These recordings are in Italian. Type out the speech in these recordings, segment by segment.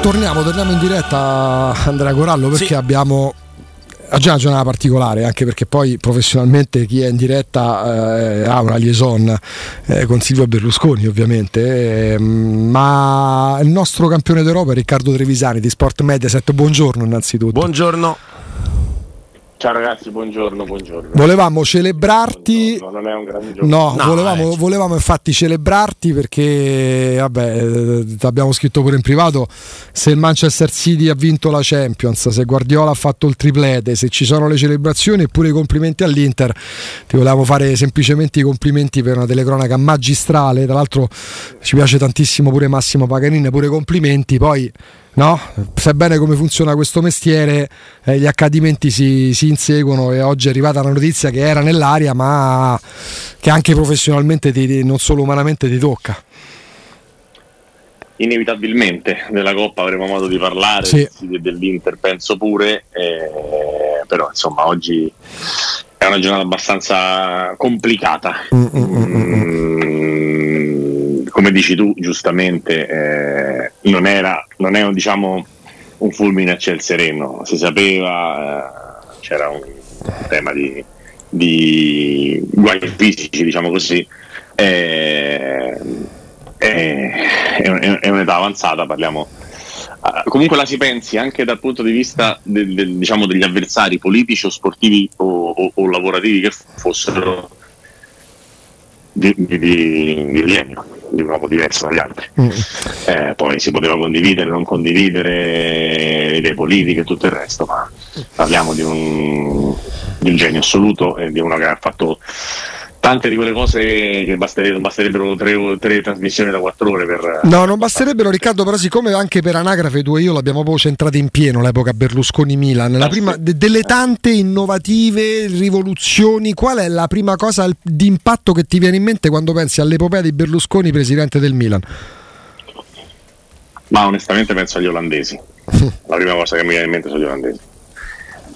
Torniamo, torniamo in diretta Andrea Corallo perché sì. abbiamo è una giornata particolare anche perché poi professionalmente chi è in diretta eh, ha una liaison eh, con Silvio Berlusconi ovviamente. Eh, ma il nostro campione d'Europa è Riccardo Trevisani di Sport Mediaset. Buongiorno innanzitutto. Buongiorno Ciao ragazzi, buongiorno, buongiorno. Volevamo celebrarti. No, non è un grande giorno. No, no volevamo, eh. volevamo, infatti celebrarti perché, vabbè, eh, ti abbiamo scritto pure in privato. Se il Manchester City ha vinto la Champions, se Guardiola ha fatto il triplete, se ci sono le celebrazioni e pure i complimenti all'Inter, ti volevamo fare semplicemente i complimenti per una telecronaca magistrale. Tra l'altro, ci piace tantissimo pure Massimo Paganini, pure complimenti. Poi no? sai bene come funziona questo mestiere, eh, gli accadimenti si, si, inseguono e oggi è arrivata la notizia che era nell'aria ma che anche professionalmente, ti, non solo umanamente, ti tocca. Inevitabilmente della Coppa avremo modo di parlare, sì. dell'Inter penso pure, eh, però insomma oggi è una giornata abbastanza complicata. Mm-mm come dici tu giustamente, eh, non, era, non è un, diciamo, un fulmine a ciel sereno, si sapeva, eh, c'era un tema di, di guai fisici, diciamo così. Eh, è, è, è, un'età avanzata, parliamo. Uh, comunque la si pensi anche dal punto di vista del, del, diciamo, degli avversari politici o sportivi o, o, o lavorativi che fossero di, di, di, Lienio di un uomo diverso dagli altri. Mm. Eh, poi si poteva condividere, non condividere idee politiche e tutto il resto, ma parliamo di un, di un genio assoluto e di uno che ha fatto tante di quelle cose che basterebbero, basterebbero tre, tre, trasmissioni da quattro ore per... No, non basterebbero Riccardo, però siccome anche per anagrafe tu e io l'abbiamo proprio centrata in pieno l'epoca Berlusconi-Milan, la ah, prima, de, delle tante innovative rivoluzioni, qual è la prima cosa d'impatto che ti viene in mente quando pensi all'epopea di Berlusconi, presidente del Milan? Ma onestamente penso agli olandesi. la prima cosa che mi viene in mente sono gli olandesi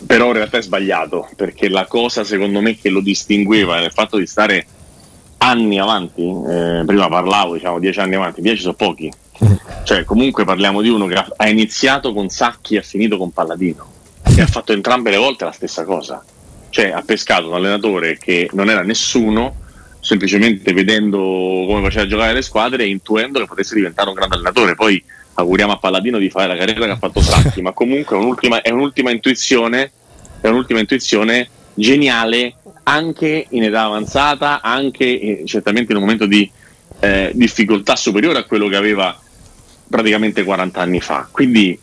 però in realtà è sbagliato perché la cosa secondo me che lo distingueva era il fatto di stare anni avanti, eh, prima parlavo diciamo dieci anni avanti, dieci sono pochi, cioè comunque parliamo di uno che ha, iniziato con Sacchi e ha finito con Palladino. E ha fatto entrambe le volte la stessa cosa, cioè ha pescato un allenatore che non era nessuno semplicemente vedendo come faceva giocare le squadre e intuendo che potesse diventare un grande allenatore, poi auguriamo a Palladino di fare la carriera che ha fatto Sacchi, ma comunque è un'ultima, è un'ultima, intuizione, è un'ultima intuizione geniale anche in età avanzata, anche in, certamente in un momento di eh, difficoltà superiore a quello che aveva praticamente 40 anni fa. Quindi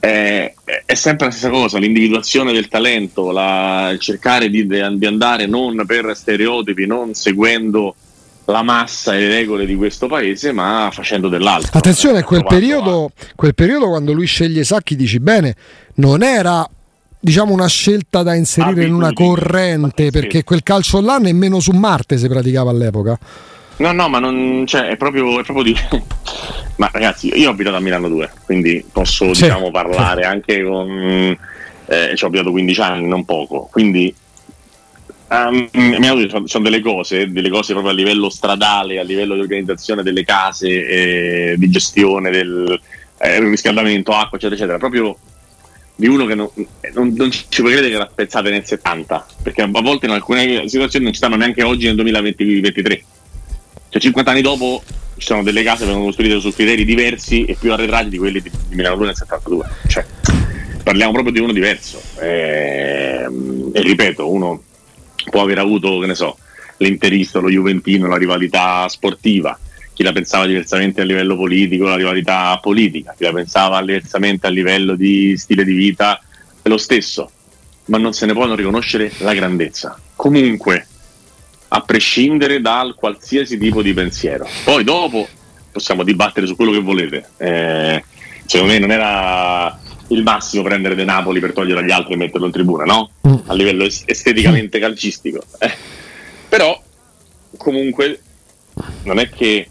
eh, è sempre la stessa cosa, l'individuazione del talento, la, cercare di, di andare non per stereotipi, non seguendo la massa e le regole di questo paese, ma facendo dell'altro. Attenzione, quel periodo, quel periodo quando lui sceglie Sacchi, dici bene, non era diciamo una scelta da inserire in una corrente, perché quel calcio là nemmeno su Marte si praticava all'epoca. No, no, ma non, cioè, è, proprio, è proprio di... ma ragazzi, io ho abitato a Milano 2, quindi posso sì. diciamo, parlare anche con... Eh, ci ho abitato 15 anni, non poco, quindi Um, sono, sono delle cose, delle cose proprio a livello stradale, a livello di organizzazione delle case, eh, di gestione del eh, riscaldamento, acqua, eccetera, eccetera. Proprio di uno che non, non, non ci può credere che era spezzata nel 70, perché a volte in alcune situazioni non ci stanno neanche oggi nel 2023. Cioè 50 anni dopo ci sono delle case che vengono costruite su criteri diversi e più arretrati di quelli di, di Milano 2 nel 72. Cioè, parliamo proprio di uno diverso. E, ehm, e ripeto, uno può aver avuto, che ne so, l'interista, lo Juventino, la rivalità sportiva, chi la pensava diversamente a livello politico, la rivalità politica, chi la pensava diversamente a livello di stile di vita, è lo stesso, ma non se ne può non riconoscere la grandezza. Comunque, a prescindere dal qualsiasi tipo di pensiero. Poi dopo possiamo dibattere su quello che volete. Eh, secondo me non era il massimo prendere De Napoli per togliere agli altri e metterlo in tribuna, no? Mm. A livello esteticamente calcistico. Eh. Però comunque non è che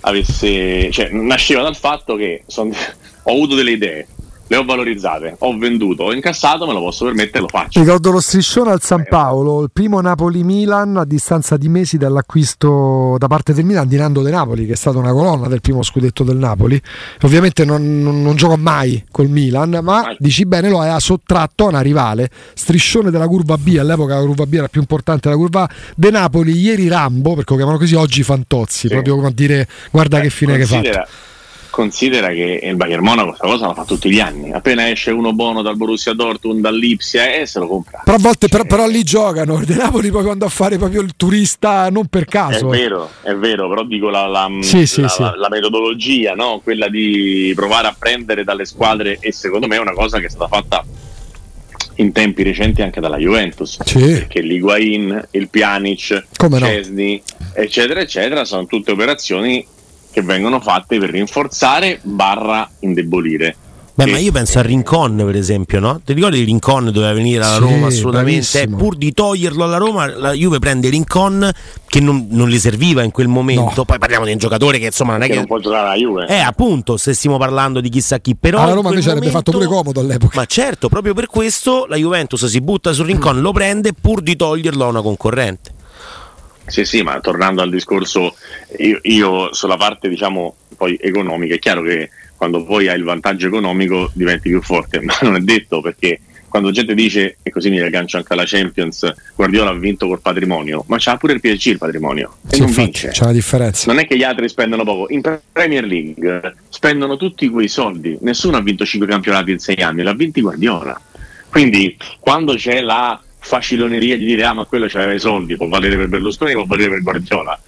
avesse, cioè, nasceva dal fatto che son, ho avuto delle idee, le ho valorizzate, ho venduto, ho incassato, me lo posso permettere, lo faccio. Ricordo lo striscione al San Paolo, il primo Napoli-Milan a distanza di mesi dall'acquisto da parte del Milan di Nando De Napoli, che è stata una colonna del primo scudetto del Napoli. Ovviamente non, non, non giocò mai col Milan, ma mai. dici bene, lo aveva sottratto a una rivale. Striscione della curva B, all'epoca la curva B era più importante della curva A. De Napoli, ieri Rambo, perché lo chiamano così, oggi Fantozzi, sì. proprio come a dire guarda eh, che fine che fatto considera che il Bayern Monaco questa cosa la fa tutti gli anni. Appena esce uno buono dal Borussia Dortmund, dall'Ipsia, e eh, se lo compra. Però a volte cioè, però, però, lì giocano. Il Napoli poi quando a fare proprio il turista non per caso. È vero, è vero, però dico la, la, sì, sì, la, sì. la metodologia, no? quella di provare a prendere dalle squadre e secondo me è una cosa che è stata fatta in tempi recenti anche dalla Juventus sì. perché l'Iguain, il Pjanic, Cesni eccetera eccetera sono tutte operazioni che vengono fatte per rinforzare barra indebolire. Beh, ma io penso a Rincon, per esempio, no? Ti ricordi Rincon doveva venire alla Roma assolutamente? Eh, pur di toglierlo alla Roma, la Juve prende Rincon che non, non le serviva in quel momento. No. Poi parliamo di un giocatore che insomma non è che, che non può giocare alla Juve. Eh, appunto, se stiamo parlando di chissà chi, però alla Roma invece momento... avrebbe fatto pure comodo all'epoca. Ma certo, proprio per questo la Juventus si butta su Rincon, mm. lo prende pur di toglierlo a una concorrente. Sì, sì, ma tornando al discorso, io, io, sulla parte diciamo poi economica, è chiaro che quando poi hai il vantaggio economico diventi più forte, ma non è detto perché quando gente dice, e così mi aggancio anche alla Champions, Guardiola ha vinto col patrimonio, ma c'ha pure il PSG il patrimonio e sì, non infatti, vince. C'è una differenza. Non è che gli altri spendono poco, in Premier League spendono tutti quei soldi, nessuno ha vinto 5 campionati in 6 anni, l'ha vinti Guardiola. Quindi quando c'è la faciloneria di dire ah ma quello c'aveva i soldi, può valere per Berlusconi, può valere per Guardiola.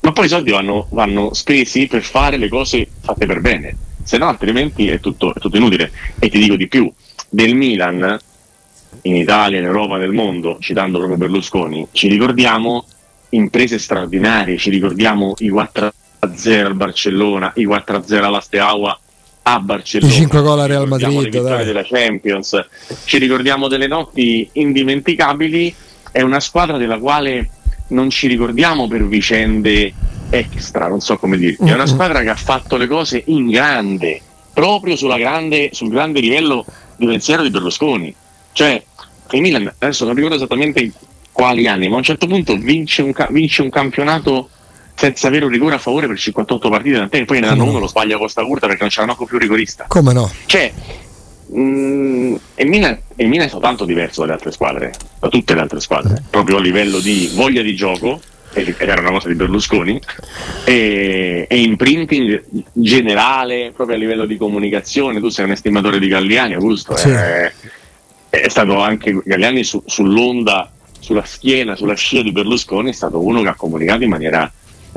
Ma poi i soldi vanno, vanno spesi per fare le cose fatte per bene, se no altrimenti è tutto, è tutto inutile. E ti dico di più, del Milan in Italia, in Europa, nel mondo, citando proprio Berlusconi, ci ricordiamo imprese straordinarie, ci ricordiamo i 4-0 al Barcellona, i 4-0 alla Steaua a Barcellona. I 5 gol a Real Madrid della Champions. Ci ricordiamo delle notti indimenticabili. È una squadra della quale non ci ricordiamo per vicende extra, non so come dirti. È una squadra che ha fatto le cose in grande, proprio grande, sul grande livello di pensiero di Berlusconi. Cioè, il Milan, adesso non ricordo esattamente quali anni, ma a un certo punto vince un, vince un campionato senza avere un rigore a favore per 58 partite, tant'è che poi ne danno uno, lo sbaglia Costa Curta perché non c'era manco più rigorista. Come no? Cioè, mh, mm, il, Milan, il Milan è soltanto diverso dalle altre squadre, da tutte le altre squadre, proprio a livello di voglia di gioco, ed era una cosa di Berlusconi, e, e imprinting generale, proprio a livello di comunicazione. Tu sei un estimatore di Galliani, Augusto. Sì. È, è, stato anche Galliani su, sull'onda, sulla schiena, sulla scia di Berlusconi, è stato uno che ha comunicato in maniera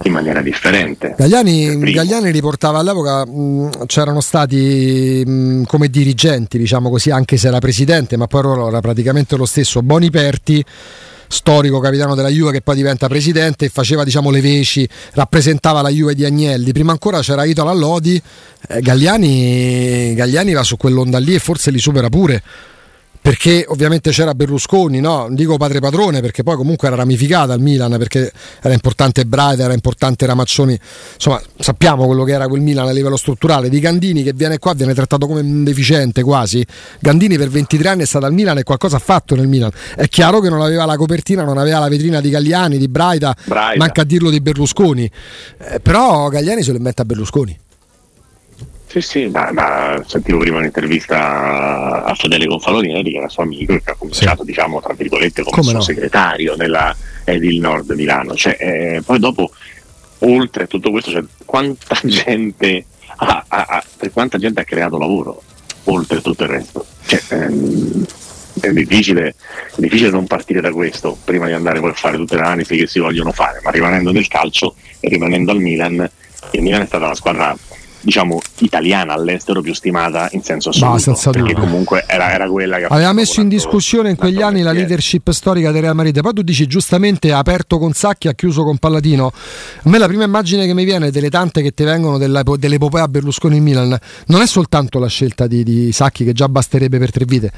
in maniera differente. Gagliani, Gagliani riportava all'epoca mh, c'erano stati mh, come dirigenti, diciamo così, anche se era presidente, ma poi era praticamente lo stesso Boni Perti storico capitano della Juve che poi diventa presidente e faceva diciamo le veci, rappresentava la Juve di Agnelli. Prima ancora c'era Italo Allodi, eh, Gagliani, Gagliani va su quell'onda lì e forse li supera pure perché ovviamente c'era Berlusconi, no? dico padre padrone perché poi comunque era ramificata al Milan perché era importante Braida, era importante Ramaccioni, insomma sappiamo quello che era quel Milan a livello strutturale, di Gandini che viene qua viene trattato come un deficiente quasi, Gandini per 23 anni è stato al Milan e qualcosa ha fatto nel Milan, è chiaro che non aveva la copertina, non aveva la vetrina di Gagliani, di Braida, Braida. manca a dirlo di Berlusconi, eh, però Gagliani se lo mette a Berlusconi. Sì, sì, ma, ma, sentivo prima un'intervista a Fedele Confalonieri, che era suo amico, che ha cominciato, sì. diciamo, tra virgolette, come, come suo no? segretario nella Edil Nord Milano. Cioè, eh, poi dopo oltre a tutto questo, cioè, quanta gente ha, ha, ha, per quanta gente ha creato lavoro oltre a tutto il resto. Cioè, ehm, è difficile, è difficile, non partire da questo prima di andare poi a fare tutte le analisi che si vogliono fare, ma rimanendo nel calcio e rimanendo al Milan, il Milan è stata la squadra diciamo italiana all'estero più stimata in senso assoluto no, perché comunque era, era, quella che aveva messo in discussione in quegli anni la leadership storica del Real Madrid. Poi tu dici giustamente ha aperto con Sacchi ha chiuso con Palladino. A me la prima immagine che mi viene delle tante che ti vengono dell'epopea Berlusconi in Milan non è soltanto la scelta di, di Sacchi che già basterebbe per tre vite.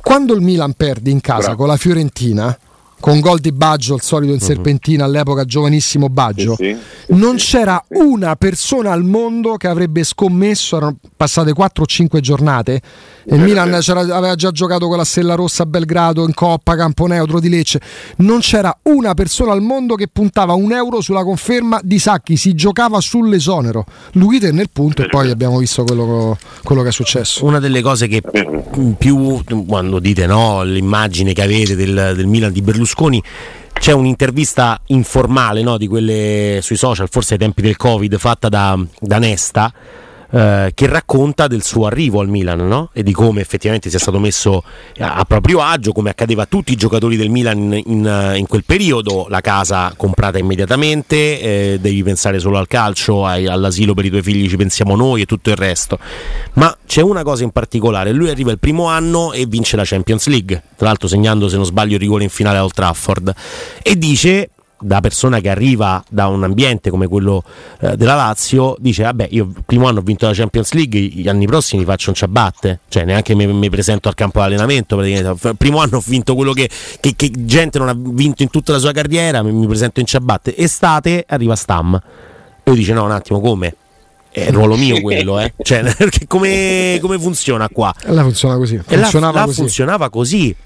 Quando il Milan perde in casa Bravo. con la Fiorentina con gol di Baggio, il solito in mhm. serpentina, all'epoca giovanissimo Baggio, sì, sì, non sì, c'era una persona al mondo che avrebbe scommesso, erano passate 4 o 5 giornate, e il Milan aveva già giocato con la Stella Rossa a Belgrado, in Coppa, Campo Neutro di Lecce, non c'era una persona al mondo che puntava un euro sulla conferma di Sacchi, si giocava sull'esonero, lui tenne il punto e poi abbiamo visto quello, quello che è successo. Una delle cose che più, quando dite no, l'immagine che avete del, del Milan di Berlusconi, Berlusconi c'è un'intervista informale no, di quelle sui social, forse ai tempi del Covid, fatta da, da Nesta eh, che racconta del suo arrivo al Milan no? e di come effettivamente sia stato messo a, proprio agio, come accadeva a tutti i giocatori del Milan in, in, in quel periodo, la casa comprata immediatamente, eh, devi pensare solo al calcio, ai, all'asilo per i tuoi figli ci pensiamo noi e tutto il resto. Ma c'è una cosa in particolare, lui arriva il primo anno e vince la Champions League, tra l'altro segnando se non sbaglio il rigore in finale a Old Trafford, e dice da persona che arriva da un ambiente come quello eh, della Lazio, dice vabbè io il primo anno ho vinto la Champions League, gli anni prossimi faccio un ciabatte, cioè neanche mi, mi presento al campo di allenamento, il primo anno ho vinto quello che, che, che, gente non ha vinto in tutta la sua carriera, mi, mi presento in ciabatte, estate arriva Stam e lui dice no un attimo come? è il ruolo mio quello, eh? cioè, come, come, funziona qua? La funziona così. Funzionava, là, là funzionava così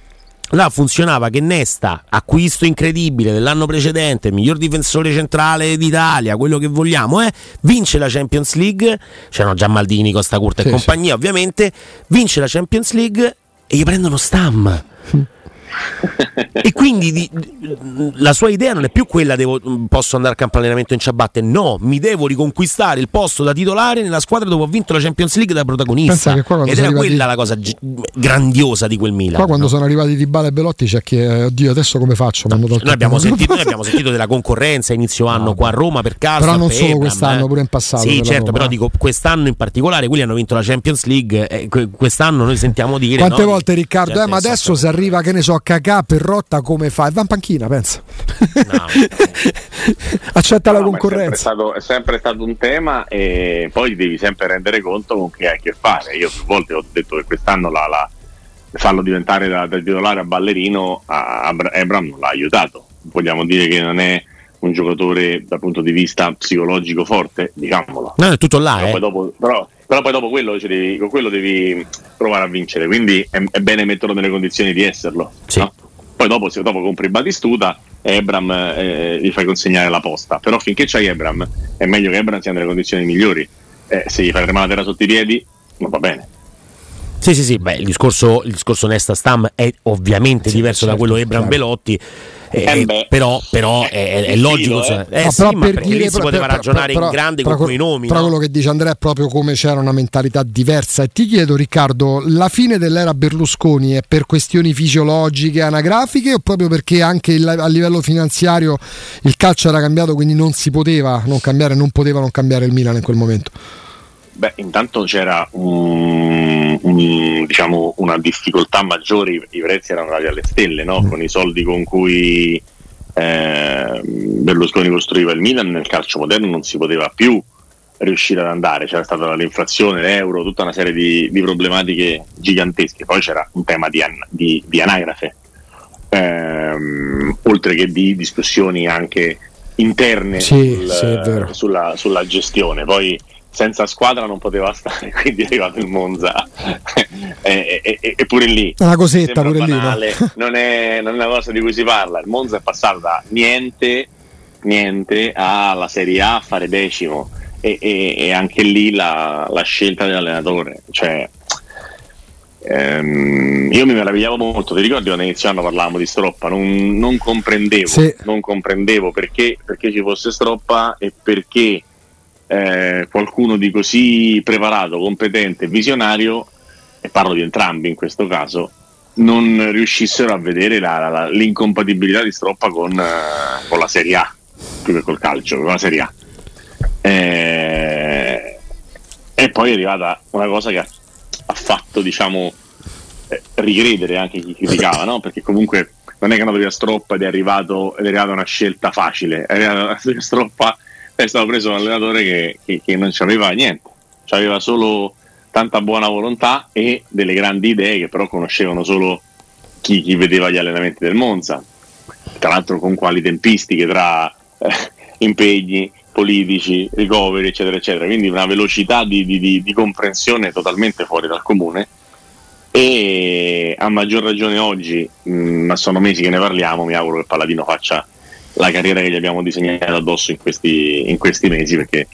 là funzionava che Nesta, acquisto incredibile dell'anno precedente, miglior difensore centrale d'Italia, quello che vogliamo, eh, vince la Champions League, c'erano già Maldini, Costa Curta sì, e compagnia sì. ovviamente, vince la Champions League e gli prendono Stam e quindi di, la sua idea non è più quella devo, posso andare al campo allenamento in ciabatte no, mi devo riconquistare il posto da titolare nella squadra dove ho vinto la Champions League da protagonista ed era arrivati... quella la cosa g- grandiosa di quel Milan qua quando no? sono arrivati Di Bala e Belotti c'è che oddio adesso come faccio no, noi, abbiamo sentito, noi, abbiamo sentito, della concorrenza inizio anno no, qua a Roma per caso però non solo Ebram, quest'anno eh. pure in passato sì certo Roma. però dico quest'anno in particolare quelli hanno vinto la Champions League eh, quest'anno noi sentiamo dire quante volte Riccardo eh, ma adesso se arriva che ne so Cacà per Rotta come fa? E va in panchina, pensa. No, Accetta no, la concorrenza. È sempre, stato, è sempre, stato, un tema e poi devi sempre rendere conto con chi hai a che fare. Io più volte ho detto che quest'anno la, la, farlo diventare da, da titolare a ballerino a, a Abram non l'ha aiutato. Vogliamo dire che non è un giocatore dal punto di vista psicologico forte, diciamolo. No, è tutto là. Però, eh. poi, dopo, però, però poi dopo quello, cioè devi, con quello devi provare a vincere, quindi è, è, bene metterlo nelle condizioni di esserlo. Sì. No? Poi dopo, se dopo compri Batistuta, Ebram eh, gli fai consegnare la posta. Però finché c'hai Ebram, è meglio che Ebram sia nelle condizioni migliori. Eh, se gli fai tremare la terra sotto i piedi, non va bene. Sì, sì, sì, beh, il discorso, il discorso Nesta Stam è ovviamente sì, diverso certo, da quello Ebram certo. Velotti eh, eh però, però è, è, è logico, cioè, eh, no, sì, però per dire, lì si poteva però, ragionare però, in grande con quei nomi. Però no? quello che dice Andrea è proprio come c'era una mentalità diversa. E ti chiedo, Riccardo, la fine dell'era Berlusconi è per questioni fisiologiche, anagrafiche, o proprio perché anche il, a livello finanziario il calcio era cambiato, quindi non si poteva non cambiare, non poteva non cambiare il Milan in quel momento? Beh, intanto c'era un, un, diciamo, una difficoltà maggiore, i, prezzi erano andati alle stelle, no? con i soldi con cui eh, Berlusconi costruiva il Milan nel calcio moderno non si poteva più riuscire ad andare, c'era stata l'inflazione, l'euro, tutta una serie di, di problematiche gigantesche, poi c'era un tema di, an- di, di anagrafe, ehm, oltre che di discussioni anche interne sì, sul, sì, sulla, sulla, gestione. Poi senza squadra non poteva stare, quindi è arrivato il Monza. e, e, e, pure lì. Una cosetta pure banale, lì. No? non, è, non, è, una cosa di cui si parla. Il Monza è passato da niente, niente alla Serie A a fare decimo. E, anche lì la, la scelta dell'allenatore. Cioè, ehm, io mi meravigliavo molto, ti ricordi quando inizio anno parlavamo di Stroppa, non, non comprendevo, sì. non comprendevo perché, perché, ci fosse Stroppa e perché eh, qualcuno di così preparato, competente, visionario, e parlo di entrambi in questo caso, non riuscissero a vedere la, la, l'incompatibilità di Stroppa con, uh, con, la Serie A, più che col calcio, con la Serie A. Eh, e poi è arrivata una cosa che ha, ha fatto, diciamo, eh, ricredere anche chi criticava, no? perché comunque non è che è andato via Stroppa ed è, arrivato, ed è arrivata una scelta facile, è arrivato via Stroppa è stato preso un allenatore che, che, che non aveva niente, aveva solo tanta buona volontà e delle grandi idee che però conoscevano solo chi, chi vedeva gli allenamenti del Monza, tra l'altro con quali tempistiche tra eh, impegni politici, ricoveri, eccetera, eccetera. Quindi una velocità di, di, di, di, comprensione totalmente fuori dal comune. E a maggior ragione oggi, mh, mm, ma sono mesi che ne parliamo, mi auguro che Palladino faccia la carriera che gli abbiamo disegnato addosso in questi, in questi mesi, perché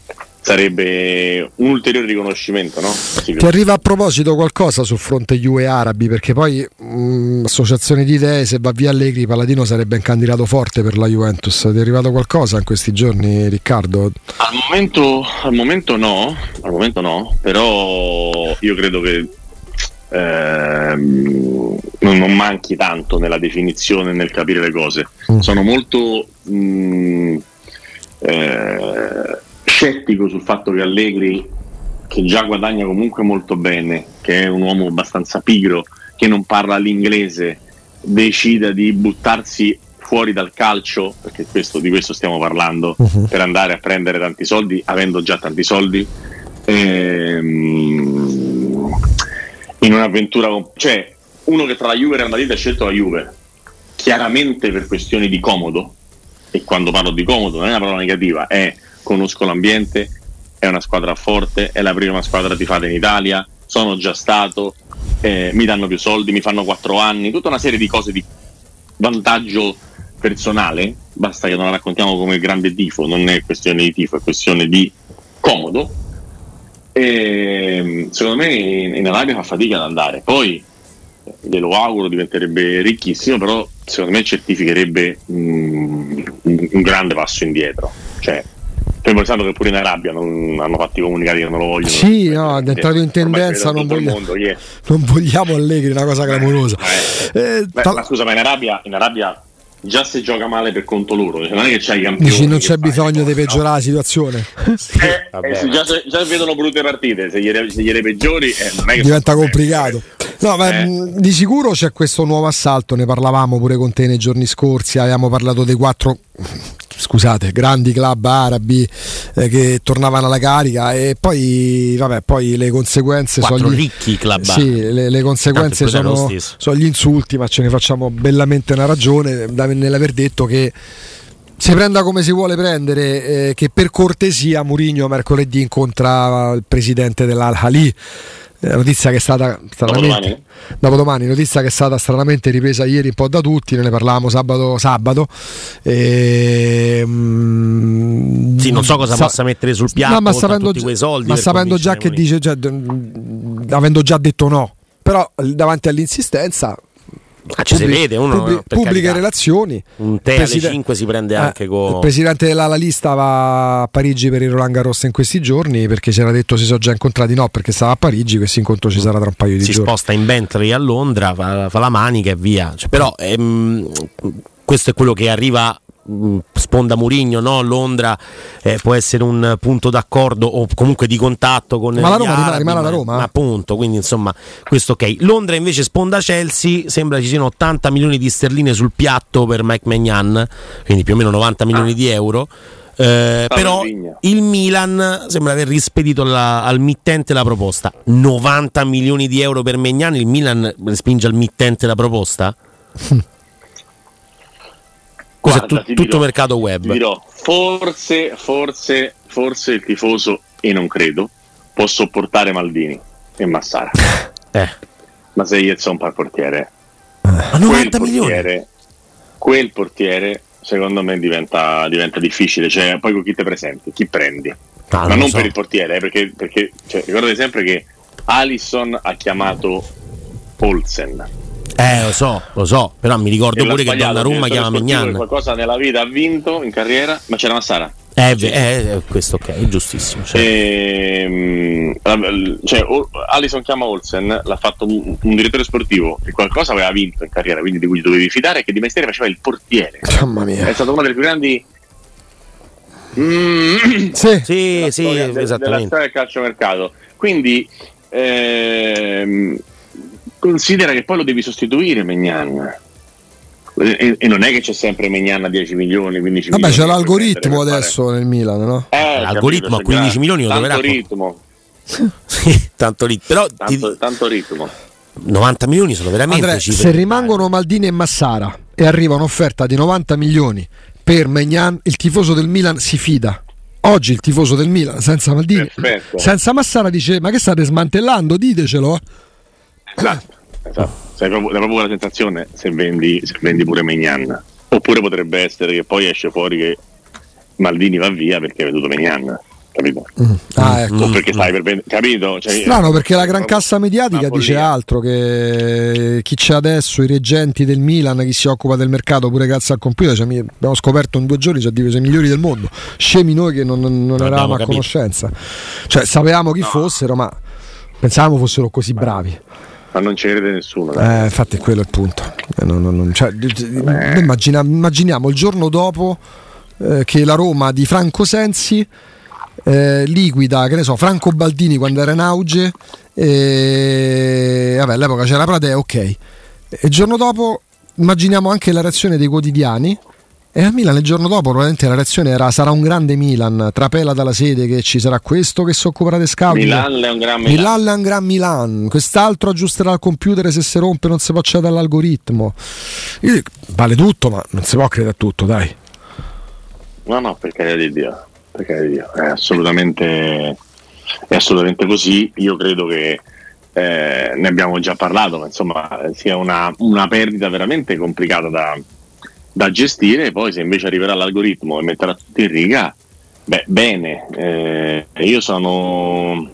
sarebbe un ulteriore riconoscimento. No? Ti arriva a proposito qualcosa sul fronte Juve arabi? Perché poi mh, mm, associazione di idee, se va via Allegri, Paladino sarebbe un candidato forte per la Juventus. Ti è arrivato qualcosa in questi giorni, Riccardo? Al momento, al momento no, al momento no, però io credo che ehm, non, manchi tanto nella definizione, nel capire le cose. Mm. Sono molto mh, mm, eh, scettico sul fatto che Allegri, che già guadagna comunque molto bene, che è un uomo abbastanza pigro, che non parla l'inglese, decida di buttarsi fuori dal calcio, perché questo, di questo stiamo parlando, uh-huh. per andare a prendere tanti soldi, avendo già tanti soldi, ehm, in un'avventura, cioè uno che tra la Juve e Real Madrid ha scelto la Juve, chiaramente per questioni di comodo, e quando parlo di comodo non è una parola negativa, è conosco l'ambiente, è una squadra forte, è la prima squadra tifata in Italia, sono già stato, eh, mi danno più soldi, mi fanno quattro anni, tutta una serie di cose di vantaggio personale, basta che non la raccontiamo come grande tifo, non è questione di tifo, è questione di comodo. E secondo me in Arabia fa fatica ad andare. Poi glielo auguro, diventerebbe ricchissimo, però secondo me certificherebbe mm, un grande passo indietro. Cioè, Fermo restando che pure in Arabia non hanno fatto i comunicati che non lo vogliono. Sì, no, è entrato in tendenza, non, voglia, mondo, yeah. non, vogliamo Allegri, una cosa clamorosa. Eh, eh, Beh, tal- ma scusa, ma in Arabia, in Arabia già se gioca male per conto loro, cioè non è che c'hai i campioni. Dici non c'è bisogno di peggiorare no. la situazione. sì, eh, eh, già, se, già, vedono brutte partite, se gliele, se peggiori eh, diventa complicato. No, ma eh. di sicuro c'è questo nuovo assalto, ne parlavamo pure con te nei giorni scorsi, avevamo parlato dei quattro scusate, grandi club arabi eh, che tornavano alla carica e poi, vabbè, poi le conseguenze Quattro sono gli, ricchi club. sì, le, le conseguenze sono, sono, gli insulti, ma ce ne facciamo bellamente una ragione nell'aver detto che si prenda come si vuole prendere, eh, che per cortesia Murigno mercoledì incontra il presidente dell'Al-Hali notizia che è stata stranamente dopodomani, notizia che è stata stranamente ripresa ieri un po' da tutti, ne parlavamo sabato sabato. E, mm, sì, non so cosa sa- possa mettere sul piatto no, ma sapendo, tutti quei soldi. Ma sapendo già che dice, cioè, avendo già detto no, però davanti all'insistenza Ah, ci Pubblic- si vede, uno pubblic- pubbliche relazioni. Un tè Preside- alle 5 si prende anche eh, con. Il presidente della lista va a Parigi per il Roland Garros in questi giorni perché si era detto si sono già incontrati. No, perché stava a Parigi. Questo incontro ci sarà tra un paio di si giorni. Si sposta in Bentley a Londra, fa, fa la manica e via. Cioè, però ehm, questo è quello che arriva sponda Murigno, no? Londra eh, può essere un punto d'accordo o comunque di contatto con ma la Roma arabi, rimane alla Roma ma, appunto quindi insomma questo ok Londra invece sponda Chelsea sembra ci siano 80 milioni di sterline sul piatto per Mike Magnan quindi più o meno 90 milioni ah. di euro eh, però il Milan sembra aver rispedito la, al mittente la proposta 90 milioni di euro per Magnan il Milan respinge al mittente la proposta? Questo Guarda, è tu, tutto dirò, mercato web. Dirò, forse, forse, forse il tifoso, e non credo, può sopportare Maldini e Massara. Eh. Ma se io sono un portiere, a 90 quel portiere, quel portiere secondo me diventa, diventa, difficile. Cioè, poi con chi ti presenti, chi prendi. Ah, Ma non so. per il portiere, eh, perché, perché cioè, ricordate sempre che Alisson ha chiamato Olsen. Eh, lo so, lo so, però mi ricordo pure che Donnarumma chiama Mignan. Qualcosa nella vita ha vinto in carriera, ma c'era Massara. Eh, sì. eh, questo ok, è giustissimo. Cioè. E, ehm, cioè, Alison chiama Olsen, l'ha fatto un, un, direttore sportivo che qualcosa aveva vinto in carriera, quindi di cui dovevi fidare, e che di mestiere faceva il portiere. Mamma mia. È stato uno dei più grandi. Mm, sì, sì, sì de- esattamente. Della storia del calciomercato. Quindi ehm, considera che poi lo devi sostituire Megnan e, e, non è che c'è sempre Megnan a 10 milioni, 15 Vabbè, milioni. Vabbè, c'è l'algoritmo adesso fare. nel Milan, no? Eh, l'algoritmo a 15 milioni lo tanto ritmo. sì, tanto ritmo. Però tanto, ti... tanto ritmo. 90 milioni sono veramente Andrea, se rimangono Maldini e Massara e arriva un'offerta di 90 milioni per Megnan, il tifoso del Milan si fida. Oggi il tifoso del Milan senza Maldini, Perfetto. senza Massara dice "Ma che state smantellando? Ditecelo". Esatto. esatto sai proprio, proprio la sensazione se vendi, se vendi pure Megnan. Oppure potrebbe essere che poi esce fuori che Maldini va via perché ha veduto Megnan. Capito? Mm. Ah, ecco. O perché stai per vendere, capito? Cioè, Strano perché la gran cassa mediatica dice altro che chi c'è adesso, i reggenti del Milan, chi si occupa del mercato, pure cazzo al computer, cioè, abbiamo scoperto in due giorni ci ha diviso i migliori del mondo. Scemi noi che non, non, non eravamo a capito. conoscenza. Cioè sapevamo chi no. fossero, ma pensavamo fossero così bravi ma non ci crede nessuno. Eh, infatti, quello è il punto. Eh, non, non, cioè, immagina, immaginiamo il giorno dopo eh, che la Roma di Franco Sensi eh, liquida, che ne so, Franco Baldini quando era in auge. E, vabbè, all'epoca c'era Pradè, ok. E il giorno dopo immaginiamo anche la reazione dei quotidiani e a Milan il giorno dopo probabilmente la reazione era sarà un grande Milan, trapela dalla sede che ci sarà questo che si occuperà di scouting. Milan è un gran Milan. Milan è un gran Milan, quest'altro aggiusterà il computer se si rompe non si può accedere all'algoritmo. Vale tutto ma non si può credere a tutto dai. No no per carità di Dio, per carità di Dio, è assolutamente, è assolutamente così, io credo che eh, ne abbiamo già parlato, ma insomma sia una, una perdita veramente complicata da da gestire, poi se invece arriverà l'algoritmo e metterà tutti in riga, beh, bene, eh, io sono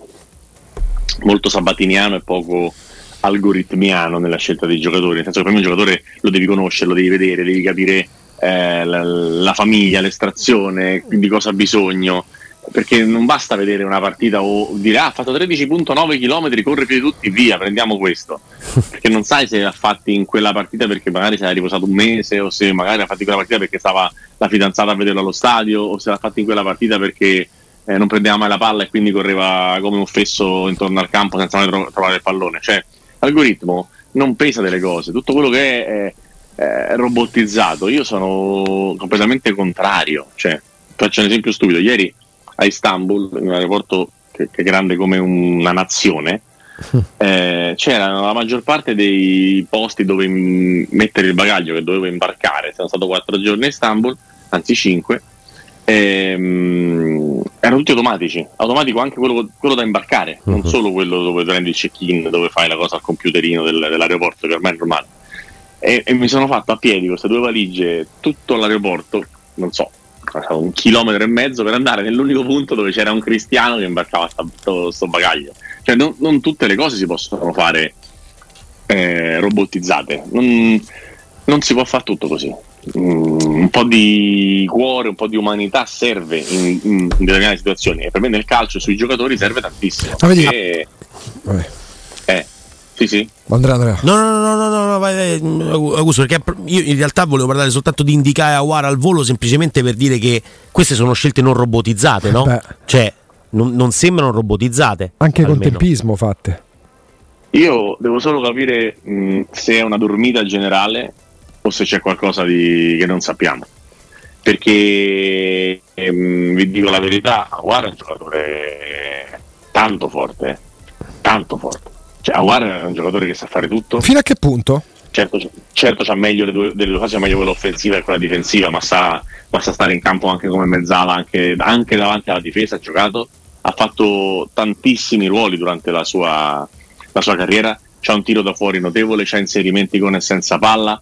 molto sabatiniano e poco algoritmiano nella scelta dei giocatori, nel senso che per me un giocatore lo devi conoscere, lo devi vedere, devi capire eh, la, la, famiglia, l'estrazione, di cosa ha bisogno, perché non basta vedere una partita o dire ah, ha fatto 13.9 km, corre più di tutti, via, prendiamo questo. perché non sai se l'ha fatti in quella partita perché magari si era riposato un mese o se magari l'ha fatti in quella partita perché stava la fidanzata a vederlo allo stadio o se l'ha fatti in quella partita perché eh, non prendeva mai la palla e quindi correva come un fesso intorno al campo senza mai tro- trovare il pallone. Cioè, l'algoritmo non pesa delle cose, tutto quello che è, è, è robotizzato. Io sono completamente contrario. Cioè, faccio un esempio stupido. Ieri a Istanbul, in un aeroporto che, che è grande come una nazione, eh, c'erano la maggior parte dei posti dove mettere il bagaglio che dovevo imbarcare. Sono stato quattro giorni a Istanbul, anzi cinque. Ehm, erano tutti automatici, automatico anche quello, quello da imbarcare, uh-huh. non mhm. solo quello dove prendi il check-in, dove fai la cosa al computerino del, dell'aeroporto, che ormai è normale. E, e mi sono fatto a piedi queste due valigie tutto l'aeroporto, non so, un chilometro e mezzo per andare nell'unico punto dove c'era un cristiano che imbarcava questo bagaglio. Cioè, non, non, tutte le cose si possono fare eh, robotizzate, non, non, si può fare tutto così. Mm, un po' di cuore, un po' di umanità serve in, in, determinate situazioni e per me nel calcio sui giocatori serve tantissimo. Ah, e, eh, sì, sì. Andrea, Andrea. No, no, no, no, no, no vai, vai, Augusto, perché io in realtà volevo parlare soltanto di indicare Awar al volo semplicemente per dire che queste sono scelte non robotizzate, no? Beh. Cioè, non, non, sembrano robotizzate. Anche almeno. con tempismo fatte. Io devo solo capire mh, se è una dormita generale o se c'è qualcosa di, che non sappiamo. Perché ehm, vi dico la verità, Awar è un giocatore tanto forte, tanto forte cioè, Aguar è un giocatore che sa fare tutto. Fino a che punto? Certo, certo c'ha meglio le due, delle due fasi, meglio quella offensiva e quella difensiva, ma sa, ma sa stare in campo anche come mezzala, anche, anche, davanti alla difesa ha giocato, ha fatto tantissimi ruoli durante la sua, la sua carriera, c'ha un tiro da fuori notevole, c'ha inserimenti con e senza palla,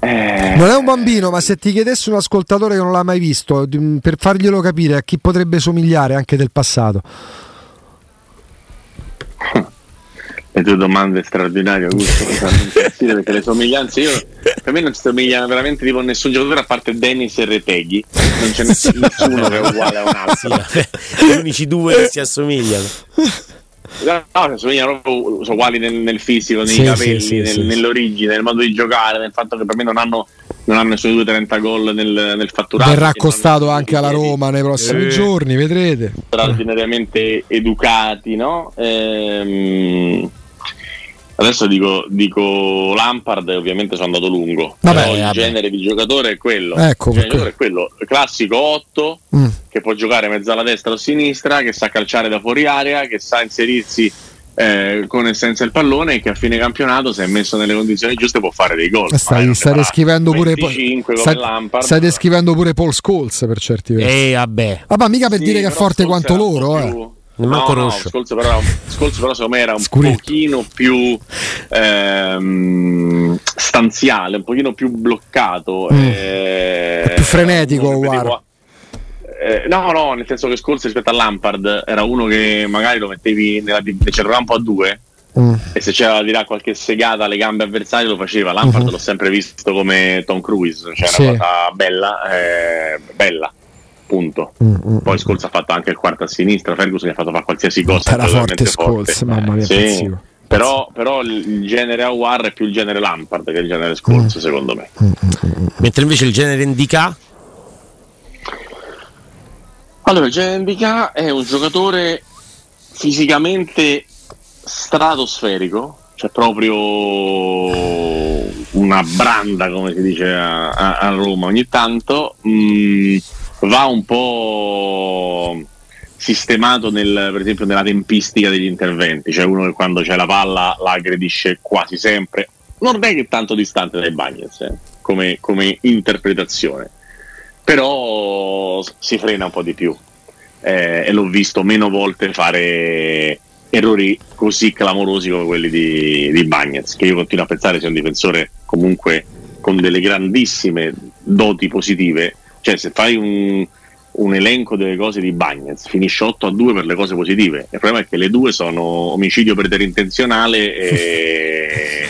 eh... Non è un bambino, ma se ti chiedesse un ascoltatore che non l'ha mai visto, per farglielo capire a chi potrebbe somigliare anche del passato. tue domande straordinarie, Augusto, perché le somiglianze io per me non si somigliano veramente tipo nessun giocatore a parte Dennis e Reteghi, non c'è nessuno che è uguale a un altro. Sì, gli unici due che si assomigliano. No, sono uguali nel, nel fisico, nei sì, capelli, sì, nel, sì, nell'origine, nel modo di giocare, nel fatto che per me non hanno, non hanno nessuno due 30 gol nel, nel fatturato. Verrà accostato anche alla Roma nei prossimi eh, giorni, vedrete. Straordinariamente educati, no? Ehm, Adesso dico, dico Lampard e ovviamente sono andato lungo. Vabbè, il vabbè. genere di giocatore è quello. Ecco, il giocatore è quello. classico 8 mm. che può giocare mezzala destra o sinistra, che sa calciare da fuori area, che sa inserirsi eh, con e senza il pallone e che a fine campionato se è messo nelle condizioni giuste può fare dei gol. Stai, stai descrivendo pure stai, stai descrivendo pure Paul Scholes per certi versi. Eh vabbè. Vabbè, mica per sì, dire che è forte quanto loro, eh. Non no, no, Scholz però, Scholz però secondo me era un Scuretto. pochino più ehm, stanziale, un pochino più bloccato. Mm. Eh, più frenetico, guarda. Eh, no, no, nel senso che Scholz rispetto a Lampard era uno che magari lo mettevi nella, nel centrocampo a due mm. e se c'era da tirare qualche segata alle gambe avversarie lo faceva. Lampard mm-hmm. l'ho sempre visto come Tom Cruise, cioè sì. una cosa bella, eh, bella punto. Mm, mm, Poi Scholes ha fatto anche il quarto a sinistra, Ferguson gli ha fatto fare qualsiasi cosa. Era forte Scholes, mamma mia, sì. Però, però, il genere Awar è più il genere Lampard che il genere Scholes, mm. secondo me. Mentre invece il genere Indica? Allora, il genere Indica è un giocatore fisicamente stratosferico, cioè proprio una branda, come si dice a, a, a Roma ogni tanto. Mm, va un po' sistemato nel, per esempio nella tempistica degli interventi, cioè uno che quando c'è la palla la aggredisce quasi sempre, non è che tanto distante dai Bagnets eh, come, come, interpretazione, però si frena un po' di più. Eh, e l'ho visto meno volte fare errori così clamorosi come quelli di, di Bagnets, che io continuo a pensare sia un difensore comunque con delle grandissime doti positive cioè, se fai un, un elenco delle cose di Bagnets, finisce 8 a 2 per le cose positive. Il problema è che le due sono omicidio preterintenzionale e,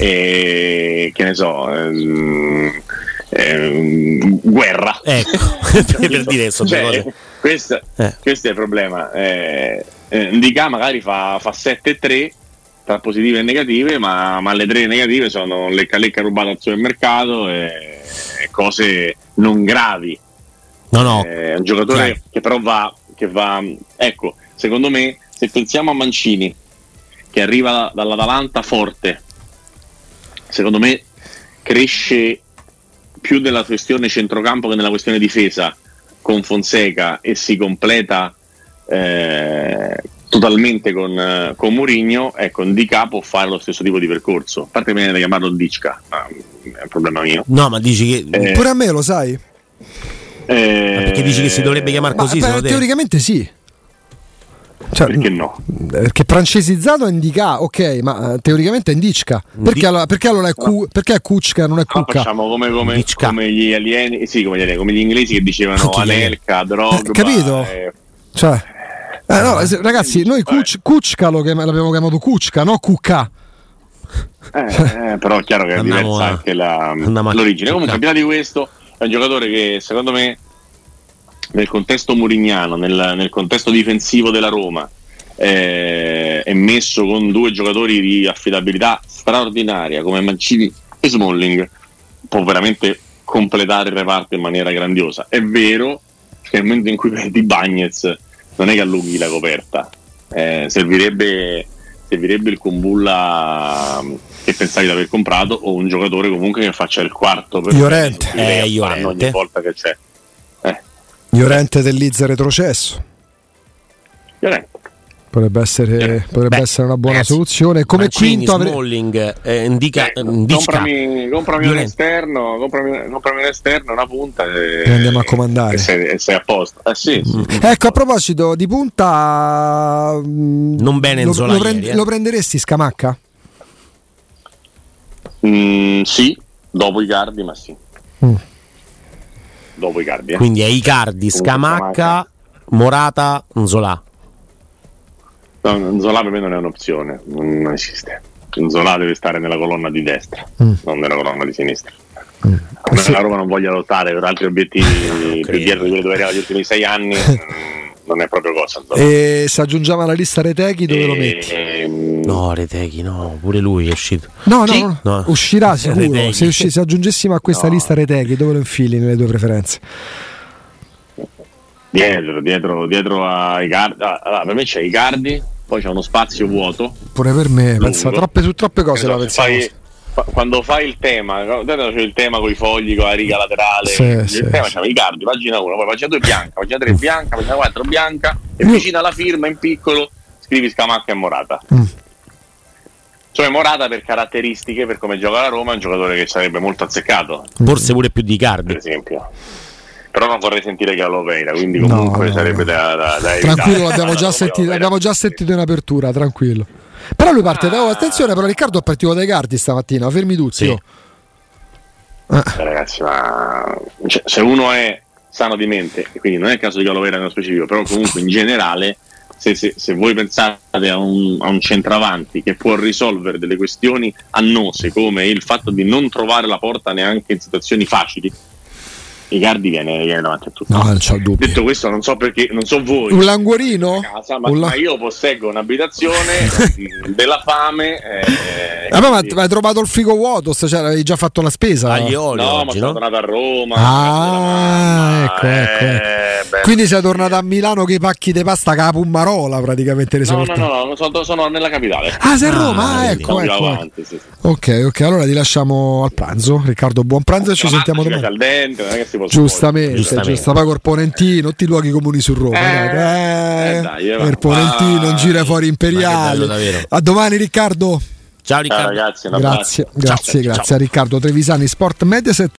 e che ne so, ehm, ehm, guerra. Ecco, per dire cioè, questo, eh. questo, è il problema. Eh, eh, Ndica magari fa, fa 7 e 3 tra positive e negative, ma, ma le tre negative sono lecca lecca rubata al supermercato e, e cose non gravi. No, no. È un giocatore Chiaro. che però va, che va. Ecco, secondo me, se pensiamo a Mancini, che arriva dall'Atalanta forte, secondo me cresce più nella questione centrocampo che nella questione difesa con Fonseca e si completa eh, totalmente con, con Mourinho, ecco, Dica può fare lo stesso tipo di percorso. A parte che viene da chiamarlo Dicca, ma è un problema mio. No, ma dici che. Eh, Pure a me lo sai? Eh, perché dici che si dovrebbe chiamare così? Beh, teoricamente sì. Cioè, perché no? Perché francesizzato è indica, ok, ma uh, teoricamente è indicca. Perché, allora, perché allora è, cu- no. perché è Kuchka, non è Kuka? No, facciamo come, come, come, gli alieni, sì, come gli, alieni, come gli inglesi che dicevano Anelka, Drogba. Eh, capito? Eh, cioè, eh, no, ragazzi, noi Kuch, Kuchka lo chiam- l'abbiamo chiamato Kuchka, no Kuka. Eh, eh, però è chiaro che è diversa anche la, l'origine. Comunque, al di là di questo, è un giocatore che secondo me nel contesto murignano, nel, nel contesto difensivo della Roma, eh, è messo con due giocatori di affidabilità straordinaria come Mancini e Smalling, può veramente completare il reparto in maniera grandiosa. È vero che nel momento in cui perdi Bagnez non è che allunghi la coperta, eh, servirebbe, servirebbe il Kumbulla che pensavi di aver comprato o un giocatore comunque che faccia il quarto per Llorente, eh, Llorente. ogni volta che c'è eh. Llorente del Leeds retrocesso Llorente Potrebbe essere, potrebbe Beh, essere una buona ragazzi, soluzione. Come Mancini, quinto avre... Smalling, eh, indica, eh, comprami, comprami un esterno, comprami, comprami, un esterno, una punta e, e andiamo a comandare. E sei, e sei a posto. Eh, sì, sì. Mm. Ecco, a proposito di punta, mm, non bene lo, lo, prend- ieri, eh. lo prenderesti Scamacca? Mm, sì, dopo i cardi, ma sì. Mm. Dopo i cardi. Eh. Quindi è Icardi, Scamacca, Morata, Nzola. No, Zola per me non è un'opzione, non esiste. Zola deve stare nella colonna di destra, mm. non nella colonna di sinistra. Mm. A sì. la Roma non voglia lottare per altri obiettivi più dietro di quelli dove era negli ultimi sei anni. non è proprio cosa. E se aggiungiamo alla lista Retechi dove e... lo metti? Ehm, no, Retechi no, pure lui è uscito. No, no, no. uscirà sicuro. Se, usci- se, aggiungessimo a questa no. lista Retechi dove lo infili nelle tue preferenze? Dietro, dietro, dietro ai Cardi. Allora, per me c'è i Cardi, poi c'è uno spazio vuoto. Pure per me, pensa, troppe, su troppe cose la pensiamo. Fai, quando fai il tema, c'è il tema con i fogli, con la riga laterale, sì, il sì, tema sì. i cardi, pagina 1, poi pagina 2 bianca, pagina 3 bianca, pagina 4 bianca e Io... vicino alla firma in piccolo scrivi Scamacca e Morata. Mm. Cioè Morata per caratteristiche, per come gioca la Roma, è un giocatore che sarebbe molto azzeccato. Forse pure più di Cardi. Per esempio però non vorrei sentire Gallopeira, quindi comunque no, sarebbe da, da, da Tranquillo, l'abbiamo già, sentito, l'abbiamo già sentito in apertura, tranquillo. Però lui parte ah. da... Oh, attenzione, però Riccardo è partito dai cardi stamattina, fermi tutti. Sì. Eh. Ragazzi, ma cioè, se uno è sano di mente, quindi non è il caso di Gallopeira nello specifico, però comunque in generale... Se, se, se, voi pensate a un, a un, centravanti che può risolvere delle questioni annose come il fatto di non trovare la porta neanche in situazioni facili, Icardi viene, viene davanti a tutto. No, non c'ho dubbi. Detto questo, non so perché, non so voi. Un languorino? Casa, ma, la... ma, io posseggo un'abitazione della fame. Eh, Vabbè, ma, ma hai trovato il frigo vuoto? Cioè, avevi già fatto la spesa? Agli oli, no, oggi, ma sono tornato a Roma. Ah, ecco, ecco. Eh, Quindi sei tornato a Milano che i pacchi di pasta che la Pummarola praticamente. No, no, no, no, sono, sono nella capitale. Ah, sei a Roma? Ah, ecco, ecco. Avanti, sì, sì. Ok, ok, allora ti lasciamo al pranzo. Riccardo, buon pranzo e ci sentiamo domani. Al dente, non è che si Giustamente, giustamente. giusto. Poi col Ponentino, tutti i luoghi comuni su Roma. Eh, eh, dai, eh, per Ponentino, in gira fuori imperiale. A domani, Riccardo. Ciao Riccardo. Ciao, ragazzi, grazie, grazie, ciao. grazie ciao. a Riccardo Trevisani, Sport Mediaset.